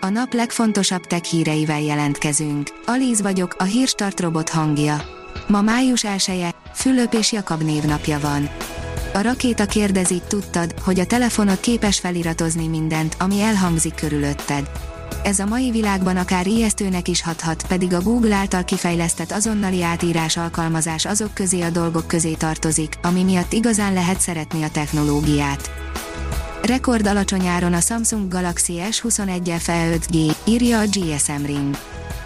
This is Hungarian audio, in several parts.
A nap legfontosabb tech híreivel jelentkezünk. Alíz vagyok, a hírstart robot hangja. Ma május 1 Fülöp és Jakab névnapja van. A rakéta kérdezi, tudtad, hogy a telefonod képes feliratozni mindent, ami elhangzik körülötted. Ez a mai világban akár ijesztőnek is hathat, pedig a Google által kifejlesztett azonnali átírás alkalmazás azok közé a dolgok közé tartozik, ami miatt igazán lehet szeretni a technológiát. Rekord alacsony a Samsung Galaxy S21 FE 5G, írja a GSM Ring.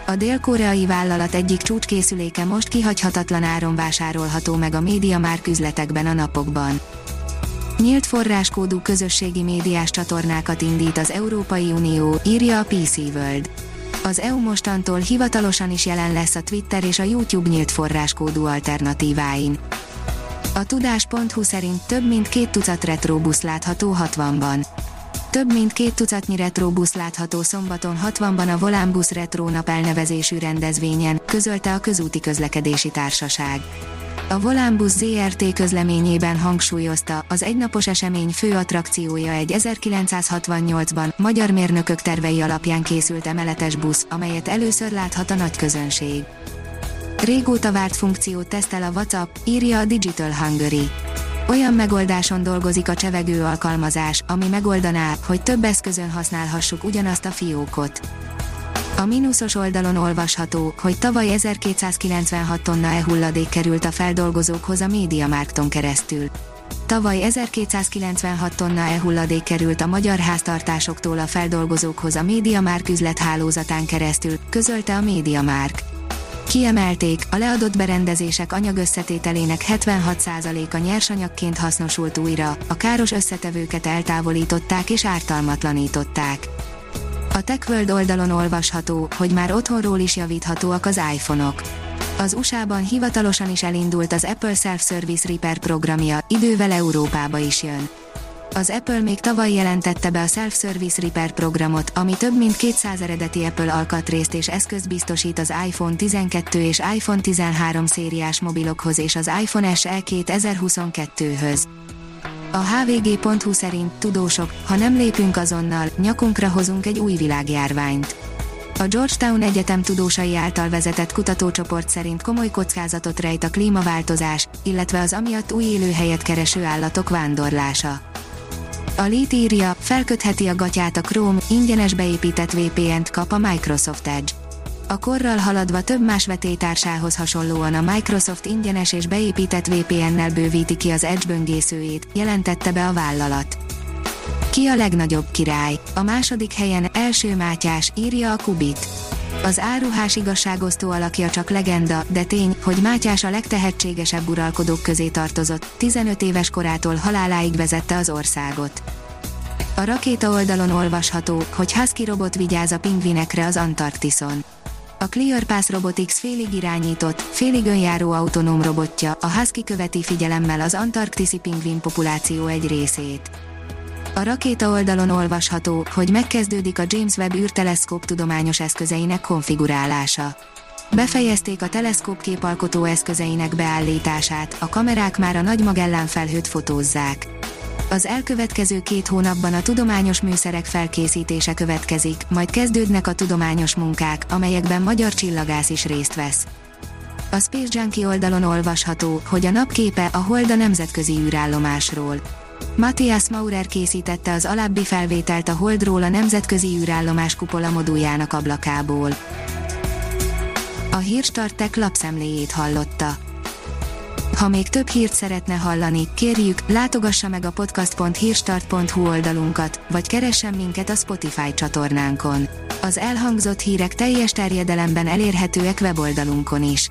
A dél-koreai vállalat egyik csúcskészüléke most kihagyhatatlan áron vásárolható meg a média már üzletekben a napokban. Nyílt forráskódú közösségi médiás csatornákat indít az Európai Unió, írja a PC World. Az EU mostantól hivatalosan is jelen lesz a Twitter és a YouTube nyílt forráskódú alternatíváin. A tudás.hu szerint több mint két tucat retrobusz látható 60-ban. Több mint két tucatnyi retrobusz látható szombaton 60-ban a Volánbusz Retro nap elnevezésű rendezvényen, közölte a Közúti Közlekedési Társaság. A Volánbusz ZRT közleményében hangsúlyozta, az egynapos esemény fő attrakciója egy 1968-ban magyar mérnökök tervei alapján készült emeletes busz, amelyet először láthat a nagy közönség. Régóta várt funkciót tesztel a WhatsApp, írja a Digital Hungary. Olyan megoldáson dolgozik a csevegő alkalmazás, ami megoldaná, hogy több eszközön használhassuk ugyanazt a fiókot. A mínuszos oldalon olvasható, hogy tavaly 1296 tonna e-hulladék került a feldolgozókhoz a Márkton keresztül. Tavaly 1296 tonna e-hulladék került a magyar háztartásoktól a feldolgozókhoz a Márk üzlethálózatán keresztül, közölte a Márk. Kiemelték, a leadott berendezések anyagösszetételének 76%-a nyersanyagként hasznosult újra, a káros összetevőket eltávolították és ártalmatlanították. A TechWorld oldalon olvasható, hogy már otthonról is javíthatóak az iPhone-ok. Az USA-ban hivatalosan is elindult az Apple Self-Service Repair programja, idővel Európába is jön. Az Apple még tavaly jelentette be a Self-Service Repair programot, ami több mint 200 eredeti Apple alkatrészt és eszközt biztosít az iPhone 12 és iPhone 13 szériás mobilokhoz és az iPhone SE 2022-höz. A hvg.hu szerint tudósok, ha nem lépünk azonnal, nyakunkra hozunk egy új világjárványt. A Georgetown Egyetem tudósai által vezetett kutatócsoport szerint komoly kockázatot rejt a klímaváltozás, illetve az amiatt új élőhelyet kereső állatok vándorlása. A Lead írja, felkötheti a gatyát a Chrome, ingyenes beépített VPN-t kap a Microsoft Edge. A korral haladva több más vetétársához hasonlóan a Microsoft ingyenes és beépített VPN-nel bővíti ki az Edge böngészőjét, jelentette be a vállalat. Ki a legnagyobb király? A második helyen első Mátyás, írja a Kubit. Az áruhás igazságosztó alakja csak legenda, de tény, hogy Mátyás a legtehetségesebb uralkodók közé tartozott, 15 éves korától haláláig vezette az országot. A rakéta oldalon olvasható, hogy Husky robot vigyáz a pingvinekre az Antarktiszon. A ClearPass Robotics félig irányított, félig önjáró autonóm robotja, a Husky követi figyelemmel az antarktiszi pingvin populáció egy részét. A rakéta oldalon olvasható, hogy megkezdődik a James Webb űrteleszkóp tudományos eszközeinek konfigurálása. Befejezték a teleszkóp képalkotó eszközeinek beállítását, a kamerák már a Nagy Magellán felhőt fotózzák. Az elkövetkező két hónapban a tudományos műszerek felkészítése következik, majd kezdődnek a tudományos munkák, amelyekben magyar csillagász is részt vesz. A Space Junkie oldalon olvasható, hogy a napképe a Hold a nemzetközi űrállomásról. Matthias Maurer készítette az alábbi felvételt a Holdról a nemzetközi űrállomás kupola moduljának ablakából. A Hírstartek lapszemléjét hallotta. Ha még több hírt szeretne hallani, kérjük, látogassa meg a podcast.hírstart.hu oldalunkat, vagy keressen minket a Spotify csatornánkon. Az elhangzott hírek teljes terjedelemben elérhetőek weboldalunkon is.